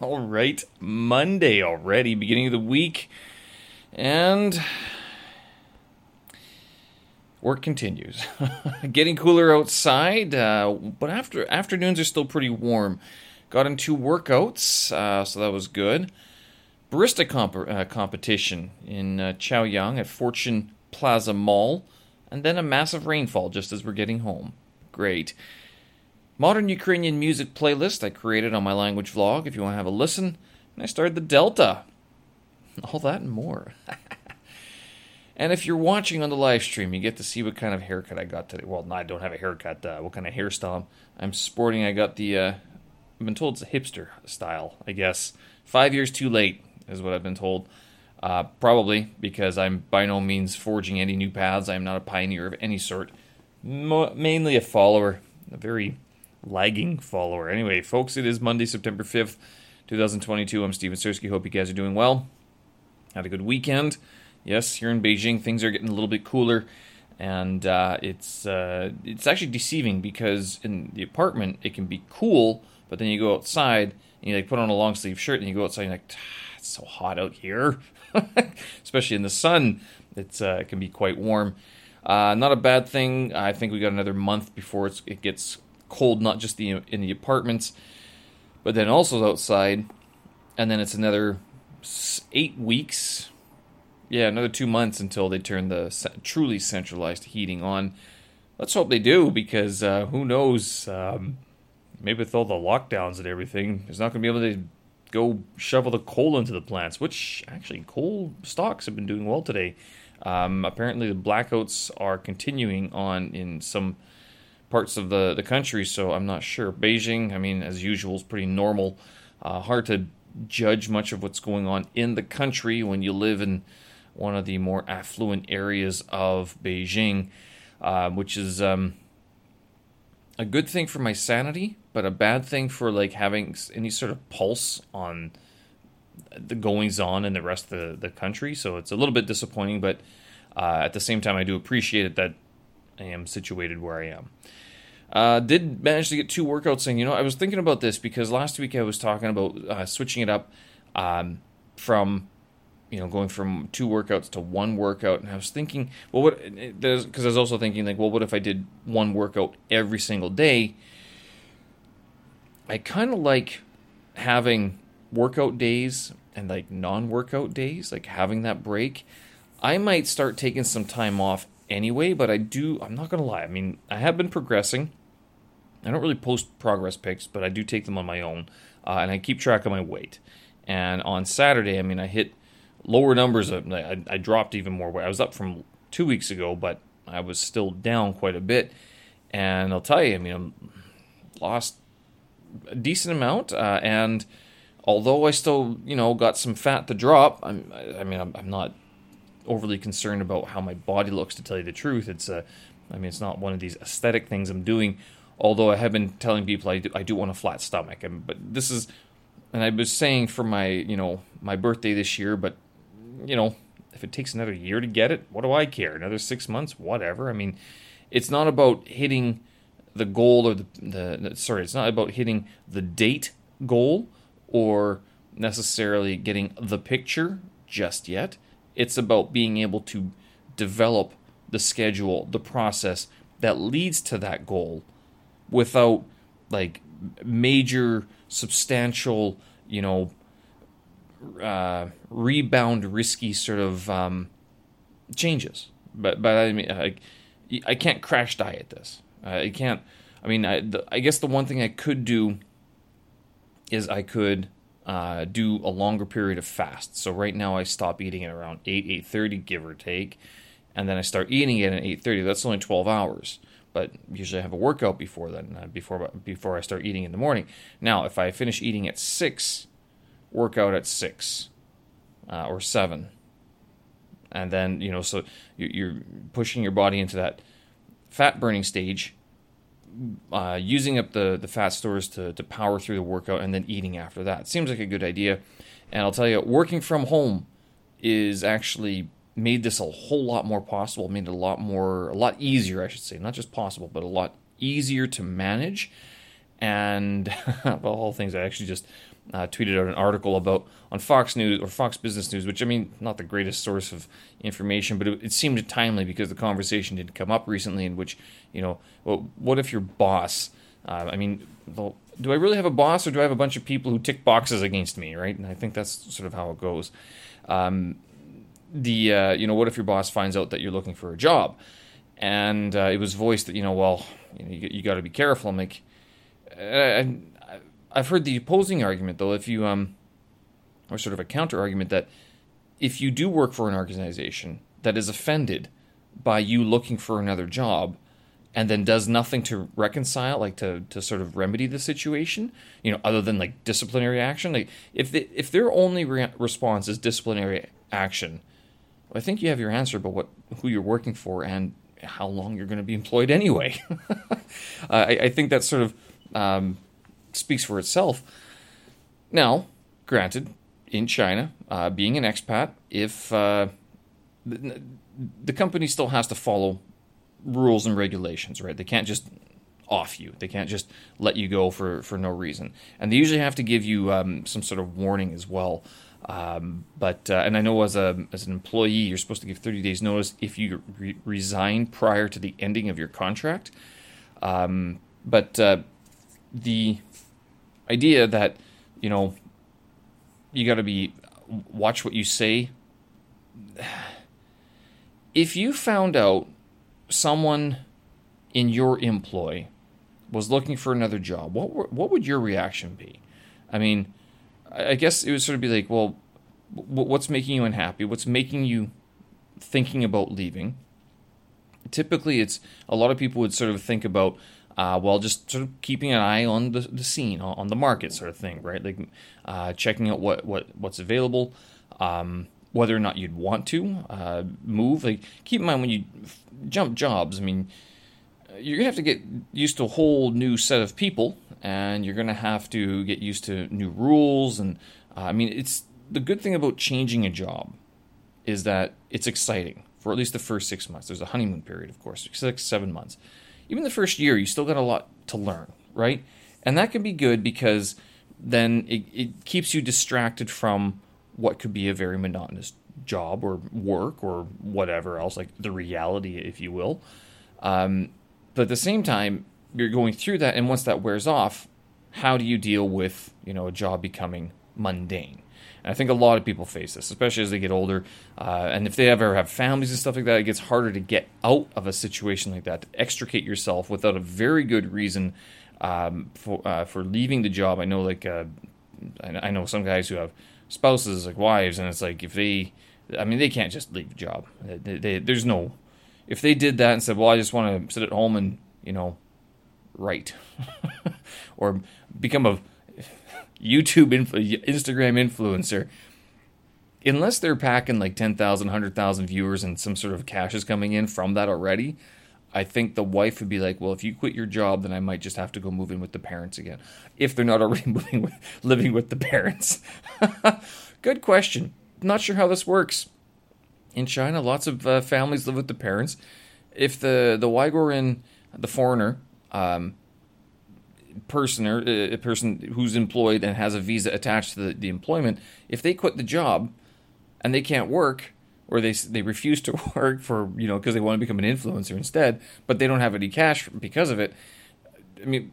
All right, Monday already, beginning of the week, and work continues. Getting cooler outside, uh, but after afternoons are still pretty warm. Got in two workouts, uh, so that was good. Barista comp- uh, competition in uh, Chaoyang at Fortune Plaza Mall, and then a massive rainfall just as we're getting home. Great. Modern Ukrainian music playlist I created on my language vlog if you want to have a listen. And I started the Delta. All that and more. and if you're watching on the live stream, you get to see what kind of haircut I got today. Well, no, I don't have a haircut. Uh, what kind of hairstyle I'm sporting. I got the, uh, I've been told it's a hipster style, I guess. Five years too late is what I've been told. Uh, probably because I'm by no means forging any new paths. I'm not a pioneer of any sort. Mo- mainly a follower, a very lagging follower. Anyway, folks, it is Monday, September 5th, 2022. I'm Steven Sersky. Hope you guys are doing well. Had a good weekend. Yes, here in Beijing, things are getting a little bit cooler, and uh, it's uh, it's actually deceiving because in the apartment it can be cool, but then you go outside and you like put on a long sleeve shirt and you go outside and you're like, it's so hot out here, especially in the sun. It's uh, it can be quite warm. Uh, not a bad thing. I think we got another month before it gets cold, not just the, in the apartments, but then also outside. And then it's another eight weeks. Yeah, another two months until they turn the truly centralized heating on. Let's hope they do, because uh, who knows? Um, maybe with all the lockdowns and everything, it's not going to be able to go shovel the coal into the plants, which actually coal stocks have been doing well today. Um, apparently, the blackouts are continuing on in some parts of the, the country, so I'm not sure. Beijing, I mean, as usual, is pretty normal. Uh, hard to judge much of what's going on in the country when you live in one of the more affluent areas of Beijing, uh, which is um, a good thing for my sanity, but a bad thing for like having any sort of pulse on the goings on in the rest of the, the country. So it's a little bit disappointing, but uh, at the same time, I do appreciate it that I am situated where I am. Uh, did manage to get two workouts in. You know, I was thinking about this because last week I was talking about uh, switching it up um, from, you know, going from two workouts to one workout, and I was thinking, well, what? Because I was also thinking, like, well, what if I did one workout every single day? I kind of like having workout days and like non-workout days, like having that break. I might start taking some time off anyway, but I do. I'm not gonna lie. I mean, I have been progressing. I don't really post progress pics, but I do take them on my own, uh, and I keep track of my weight. And on Saturday, I mean, I hit lower numbers. Of, I, I dropped even more weight. I was up from two weeks ago, but I was still down quite a bit. And I'll tell you, I mean, I lost a decent amount, uh, and although I still, you know, got some fat to drop, I'm, I mean, I'm, I'm not overly concerned about how my body looks. To tell you the truth, it's a, I mean, it's not one of these aesthetic things I'm doing. Although I have been telling people I do, I do want a flat stomach, and but this is, and I was saying for my, you know, my birthday this year, but, you know, if it takes another year to get it, what do I care? Another six months, whatever. I mean, it's not about hitting the goal or the, the sorry, it's not about hitting the date goal or necessarily getting the picture just yet. It's about being able to develop the schedule, the process that leads to that goal without like major, substantial, you know, uh, rebound risky sort of um, changes. But but I mean, I, I can't crash diet this. I can't. I mean, I, the, I guess the one thing I could do is I could uh, do a longer period of fast. So right now I stop eating at around eight eight thirty, give or take, and then I start eating at eight thirty. That's only twelve hours. But usually I have a workout before then, uh, before before I start eating in the morning. Now, if I finish eating at six, workout at six uh, or seven, and then you know, so you're pushing your body into that fat burning stage uh, using up the, the fat stores to, to power through the workout and then eating after that. Seems like a good idea. And I'll tell you, working from home is actually made this a whole lot more possible, made it a lot more, a lot easier, I should say. Not just possible, but a lot easier to manage. And, well, all things I actually just uh, tweeted out an article about on Fox News or Fox Business News, which I mean, not the greatest source of information, but it, it seemed timely because the conversation did come up recently, in which you know, well, what if your boss? Uh, I mean, do I really have a boss, or do I have a bunch of people who tick boxes against me? Right, and I think that's sort of how it goes. Um, the uh, you know, what if your boss finds out that you're looking for a job? And uh, it was voiced that you know, well, you, know, you, you got to be careful. I'm like, and I've heard the opposing argument though, if you um, or sort of a counter argument that if you do work for an organization that is offended by you looking for another job and then does nothing to reconcile like to, to sort of remedy the situation you know other than like disciplinary action like if they, if their only re- response is disciplinary action i think you have your answer about what who you're working for and how long you're going to be employed anyway. I, I, think that's sort of um, speaks for itself. Now, granted, in China, uh, being an expat, if uh, the, the company still has to follow rules and regulations, right? They can't just off you. They can't just let you go for, for no reason. And they usually have to give you um, some sort of warning as well. Um, but uh, and I know as a as an employee, you're supposed to give 30 days notice if you re- resign prior to the ending of your contract. Um, but uh, the idea that you know you got to be watch what you say. If you found out someone in your employ was looking for another job, what what would your reaction be? I mean, I guess it would sort of be like, well, what's making you unhappy? What's making you thinking about leaving? Typically, it's a lot of people would sort of think about uh, while just sort of keeping an eye on the, the scene, on the market, sort of thing, right? Like uh, checking out what, what what's available, um, whether or not you'd want to uh, move. Like keep in mind when you f- jump jobs, I mean, you're gonna have to get used to a whole new set of people, and you're gonna have to get used to new rules. And uh, I mean, it's the good thing about changing a job is that it's exciting for at least the first six months. There's a honeymoon period, of course, six seven months even the first year, you still got a lot to learn, right? And that can be good because then it, it keeps you distracted from what could be a very monotonous job or work or whatever else, like the reality, if you will. Um, but at the same time, you're going through that, and once that wears off, how do you deal with you know a job becoming mundane? I think a lot of people face this, especially as they get older. Uh, and if they ever have families and stuff like that, it gets harder to get out of a situation like that, to extricate yourself without a very good reason um, for uh, for leaving the job. I know, like, uh, I know some guys who have spouses, like wives, and it's like if they, I mean, they can't just leave the job. They, they, there's no, if they did that and said, well, I just want to sit at home and you know, write, or become a YouTube, influ- Instagram influencer, unless they're packing like 10,000, 100,000 viewers and some sort of cash is coming in from that already, I think the wife would be like, well, if you quit your job, then I might just have to go move in with the parents again. If they're not already moving with, living with the parents. Good question. Not sure how this works. In China, lots of uh, families live with the parents. If the, the Uyghur the foreigner, um, person or uh, a person who's employed and has a visa attached to the, the employment, if they quit the job and they can't work or they they refuse to work for you know because they want to become an influencer instead, but they don't have any cash because of it. I mean,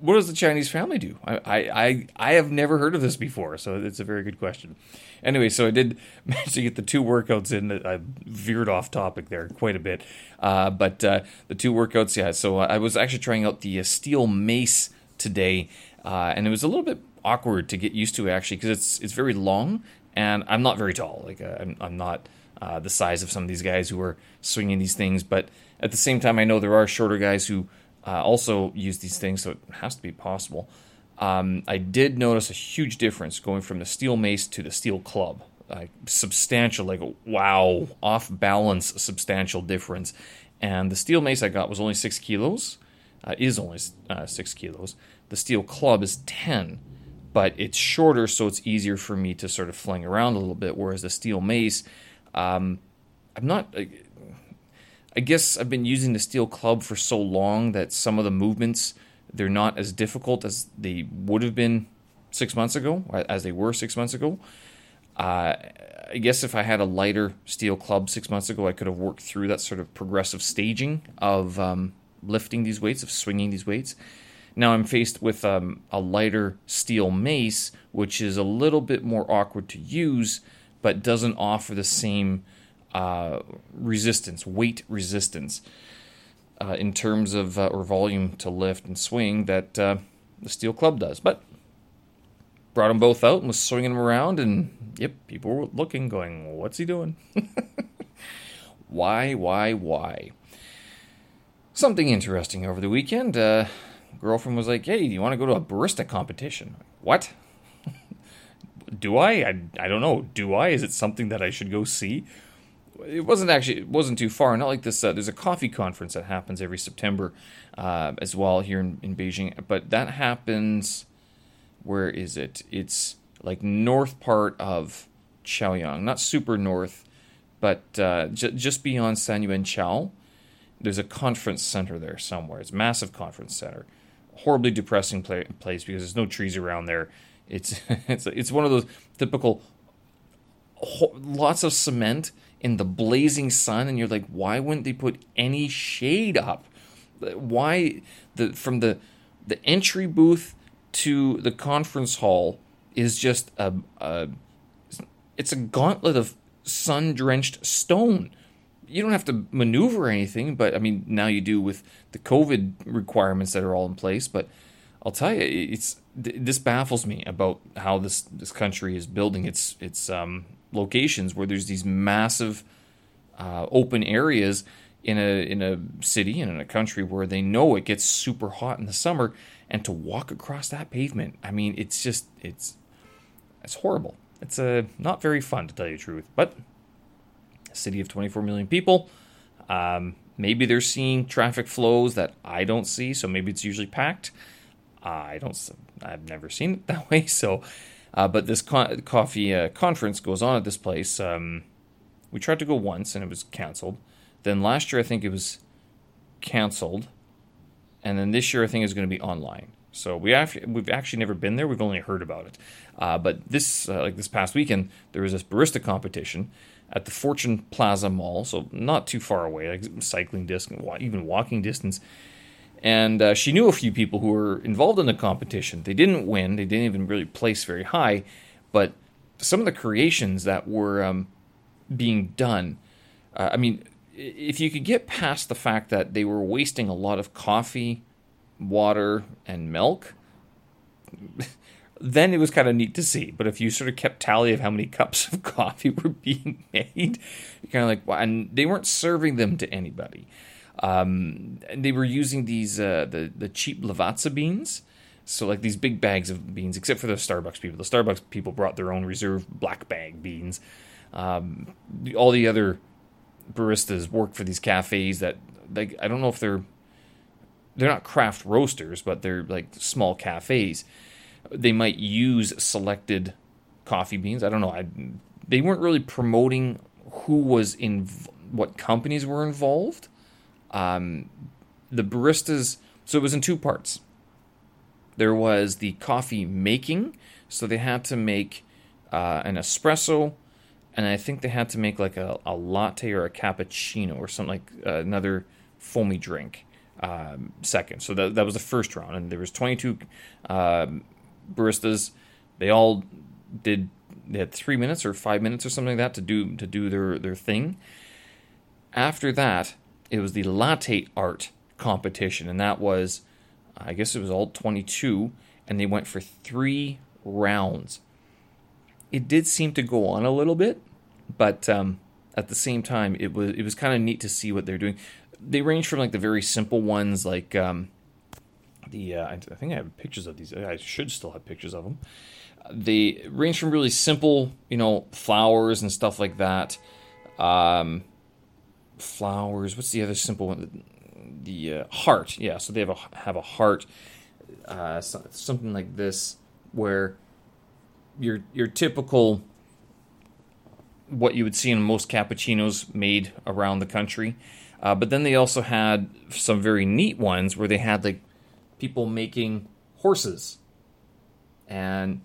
what does the Chinese family do? I, I, I have never heard of this before, so it's a very good question. Anyway, so I did manage to get the two workouts in. I veered off topic there quite a bit, uh, but uh, the two workouts, yeah. So I was actually trying out the uh, steel mace today, uh, and it was a little bit awkward to get used to actually because it's it's very long, and I'm not very tall. Like uh, I'm, I'm not uh, the size of some of these guys who are swinging these things, but at the same time, I know there are shorter guys who uh, also use these things, so it has to be possible. Um, I did notice a huge difference going from the steel mace to the steel club. Like substantial, like wow, off balance, substantial difference. And the steel mace I got was only six kilos, uh, is only uh, six kilos. The steel club is 10, but it's shorter, so it's easier for me to sort of fling around a little bit. Whereas the steel mace, um, I'm not. I guess I've been using the steel club for so long that some of the movements they're not as difficult as they would have been six months ago, as they were six months ago. Uh, I guess if I had a lighter steel club six months ago, I could have worked through that sort of progressive staging of um, lifting these weights, of swinging these weights. Now I'm faced with um, a lighter steel mace, which is a little bit more awkward to use, but doesn't offer the same uh, resistance, weight resistance, uh, in terms of uh, or volume to lift and swing that uh, the steel club does. But brought them both out and was swinging them around, and yep, people were looking, going, "What's he doing? why, why, why?" Something interesting over the weekend. Uh, girlfriend was like, "Hey, do you want to go to a barista competition?" What? do I? I? I don't know. Do I? Is it something that I should go see? It wasn't actually. It wasn't too far. Not like this. Uh, there's a coffee conference that happens every September, uh, as well here in, in Beijing. But that happens where is it? It's like north part of Chaoyang, not super north, but uh, j- just beyond Sanyuan There's a conference center there somewhere. It's a massive conference center. Horribly depressing place because there's no trees around there. It's it's it's one of those typical lots of cement in the blazing sun, and you're like, why wouldn't they put any shade up? Why the from the the entry booth to the conference hall is just a, a it's a gauntlet of sun drenched stone. You don't have to maneuver anything, but I mean now you do with the COVID requirements that are all in place. But I'll tell you, it's this baffles me about how this this country is building its its um, locations where there's these massive uh, open areas in a in a city and in a country where they know it gets super hot in the summer and to walk across that pavement i mean it's just it's it's horrible it's uh, not very fun to tell you the truth but city of 24 million people um, maybe they're seeing traffic flows that i don't see so maybe it's usually packed i don't i've never seen it that way so uh, but this co- coffee uh, conference goes on at this place um, we tried to go once and it was canceled then last year i think it was canceled and then this year I think is going to be online. So we have, we've actually never been there. We've only heard about it. Uh, but this uh, like this past weekend there was this barista competition at the Fortune Plaza Mall, so not too far away, like cycling distance, even walking distance. And uh, she knew a few people who were involved in the competition. They didn't win. They didn't even really place very high, but some of the creations that were um, being done. Uh, I mean, if you could get past the fact that they were wasting a lot of coffee, water, and milk, then it was kind of neat to see. But if you sort of kept tally of how many cups of coffee were being made, you're kind of like, well, and they weren't serving them to anybody. Um, and they were using these uh, the the cheap Lavazza beans. So like these big bags of beans, except for the Starbucks people. The Starbucks people brought their own reserve black bag beans. Um, all the other baristas work for these cafes that like I don't know if they're they're not craft roasters, but they're like small cafes. They might use selected coffee beans. I don't know. I, they weren't really promoting who was in what companies were involved. Um, the baristas. So it was in two parts. There was the coffee making, so they had to make uh, an espresso and I think they had to make like a, a latte or a cappuccino or something like uh, another foamy drink um, second. So that that was the first round, and there was 22 um, baristas. They all did. They had three minutes or five minutes or something like that to do to do their their thing. After that, it was the latte art competition, and that was, I guess it was all 22, and they went for three rounds it did seem to go on a little bit, but um, at the same time, it was it was kind of neat to see what they're doing. They range from like the very simple ones, like um, the uh, I, think I have pictures of these. I should still have pictures of them. They range from really simple, you know, flowers and stuff like that. Um, flowers. What's the other simple one? The uh, heart. Yeah, so they have a have a heart. Uh, something like this where your your typical what you would see in most cappuccinos made around the country. Uh, but then they also had some very neat ones where they had like people making horses and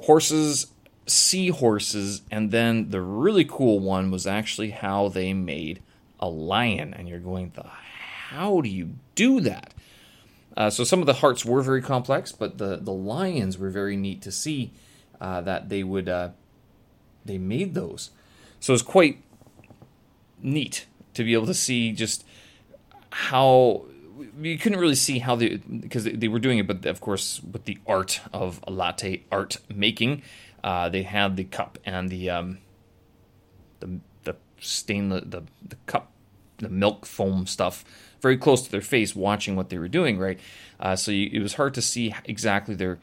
horses, seahorses, and then the really cool one was actually how they made a lion. And you're going, the how do you do that? Uh, so some of the hearts were very complex, but the the lions were very neat to see uh, that they would uh, they made those. So it's quite neat to be able to see just how you couldn't really see how they because they, were doing it, but of course with the art of latte art making, uh, they had the cup and the um, the the stainless the the cup the milk foam stuff very close to their face, watching what they were doing. Right, uh, so you, it was hard to see exactly their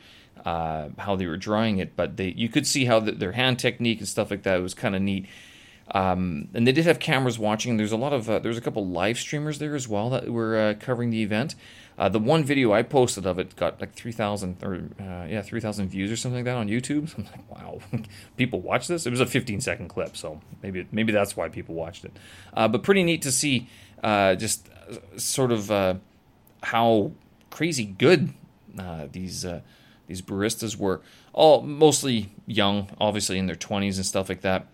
uh, how they were drawing it, but they you could see how the, their hand technique and stuff like that was kind of neat. Um, and they did have cameras watching. There's a lot of uh, there's a couple live streamers there as well that were uh, covering the event. Uh, the one video I posted of it got like three thousand or uh, yeah three thousand views or something like that on YouTube. I'm like, wow, people watch this. It was a 15 second clip, so maybe maybe that's why people watched it. Uh, but pretty neat to see uh, just sort of how crazy good these these baristas were. All mostly young, obviously in their 20s and stuff like that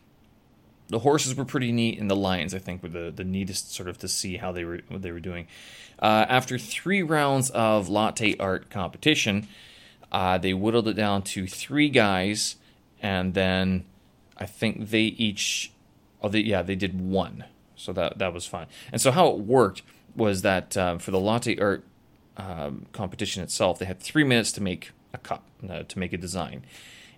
the horses were pretty neat, and the lions, I think, were the, the neatest sort of to see how they were what they were doing. Uh, after three rounds of latte art competition, uh, they whittled it down to three guys, and then I think they each, oh, they, yeah, they did one, so that that was fine. And so how it worked was that uh, for the latte art um, competition itself, they had three minutes to make a cup, uh, to make a design,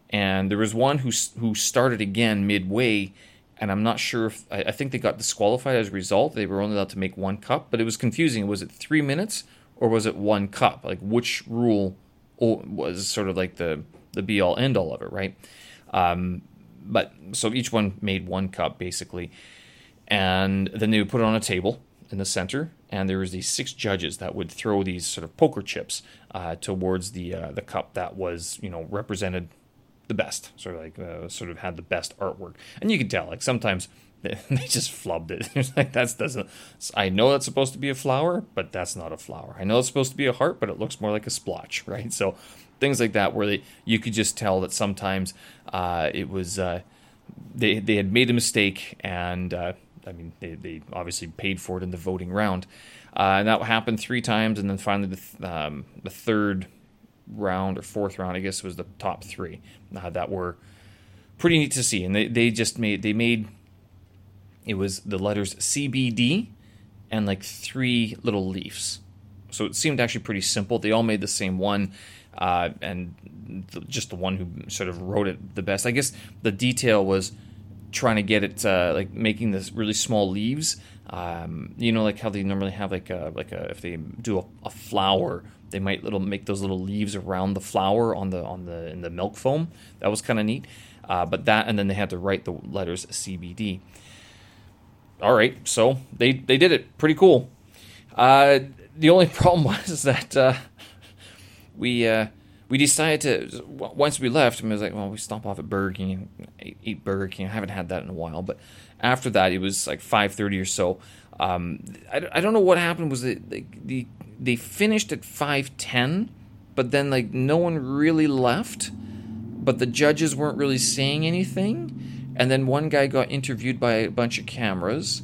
and there was one who who started again midway and I'm not sure if I, I, think they got disqualified as a result. They were only allowed to make one cup, but it was confusing. Was it three minutes or was it one cup? Like which rule was sort of like the the be all end all of it, right? Um, but so each one made one cup basically, and then they would put it on a table in the center, and there was these six judges that would throw these sort of poker chips uh, towards the uh, the cup that was you know represented the best, sort of like uh, sort of had the best artwork, and you can tell like sometimes they, just flubbed it. Like that's doesn't. I know that's supposed to be a flower, but that's not a flower. I know it's supposed to be a heart, but it looks more like a splotch, right? So things like that where they you could just tell that sometimes uh, it was uh, they they had made a mistake and. Uh, I mean, they, they obviously paid for it in the voting round, uh, and that happened three times, and then finally the th- um, the third round or fourth round, I guess, was the top three uh, that were pretty neat to see. And they, they just made they made it was the letters CBD and like three little leaves. So it seemed actually pretty simple. They all made the same one, uh, and the, just the one who sort of wrote it the best. I guess the detail was trying to get it uh, like making this really small leaves. Um, you know, like how they normally have like a like a if they do a, a flower they might little make those little leaves around the flower on the on the in the milk foam. That was kind of neat. Uh, but that and then they had to write the letters CBD. All right, so they they did it pretty cool. Uh, the only problem was that uh, we uh, we decided to once we left. I was like, well, we stop off at Burger King, eat, eat Burger King. I haven't had that in a while, but after that, it was like five thirty or so. Um, I, I don't know what happened. Was it the, the they finished at 510 but then like no one really left but the judges weren't really saying anything and then one guy got interviewed by a bunch of cameras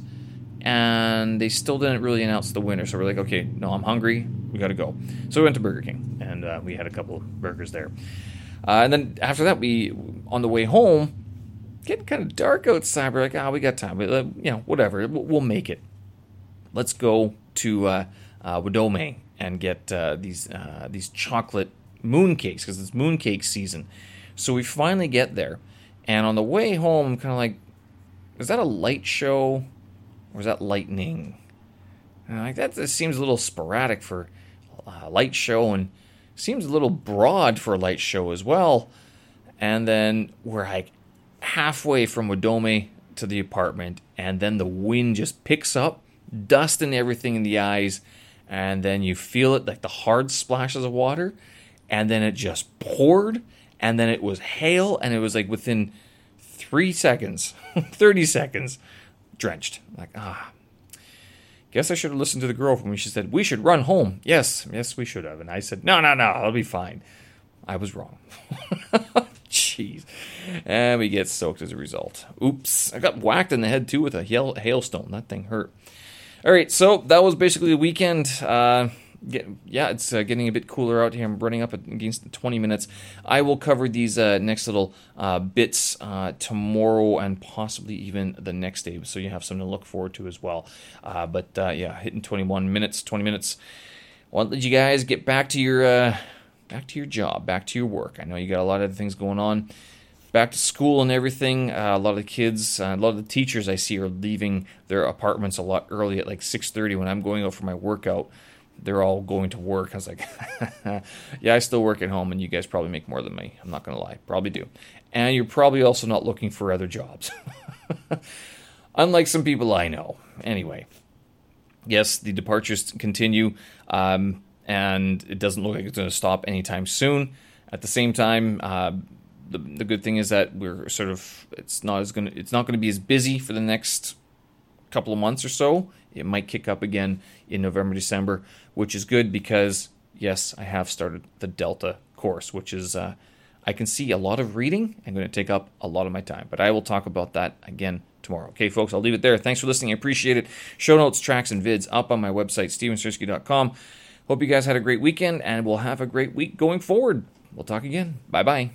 and they still didn't really announce the winner so we're like okay no i'm hungry we gotta go. So we went to burger king and uh, we had a couple of burgers there. Uh, and then after that we on the way home getting kind of dark outside we're like oh we got time. Uh, you know whatever. We'll make it. Let's go to uh, uh, Wodome and get uh, these uh, these chocolate mooncakes because it's mooncake season. So we finally get there, and on the way home, I'm kind of like, is that a light show, or is that lightning? And like that, that seems a little sporadic for a light show, and seems a little broad for a light show as well. And then we're like halfway from Wodome to the apartment, and then the wind just picks up, dusting everything in the eyes and then you feel it like the hard splashes of water, and then it just poured, and then it was hail, and it was like within three seconds, 30 seconds, drenched. Like, ah. Guess I should have listened to the girl when she said, We should run home. Yes, yes, we should have. And I said, No, no, no, I'll be fine. I was wrong. Jeez. And we get soaked as a result. Oops. I got whacked in the head too with a hail- hailstone. That thing hurt. All right, so that was basically the weekend. Uh, get, yeah, it's uh, getting a bit cooler out here. I'm running up against the 20 minutes. I will cover these uh, next little uh, bits uh, tomorrow and possibly even the next day, so you have something to look forward to as well. Uh, but uh, yeah, hitting 21 minutes, 20 minutes. To let you guys get back to your back to your job, back to your work. I know you got a lot of things going on back to school and everything. A lot of the kids, a lot of the teachers I see are leaving their apartments a lot early at like 6:30 when I'm going out for my workout. They're all going to work. I was like, yeah, I still work at home, and you guys probably make more than me. I'm not gonna lie, probably do. And you're probably also not looking for other jobs, unlike some people I know. Anyway, yes, the departures continue, um, and it doesn't look like it's going to stop anytime soon. At the same time, uh, the, the good thing is that we're sort of it's not as going to it's not going to be as busy for the next couple of months or so. It might kick up again in November, December, which is good because yes, I have started the Delta course, which is uh, I can see a lot of reading. I'm going to take up a lot of my time, but I will talk about that again tomorrow. Okay, folks, I'll leave it there. Thanks for listening. I appreciate it. Show notes, tracks, and vids up on my website, stevensersky.com. Hope you guys had a great weekend, and we'll have a great week going forward. We'll talk again. Bye bye.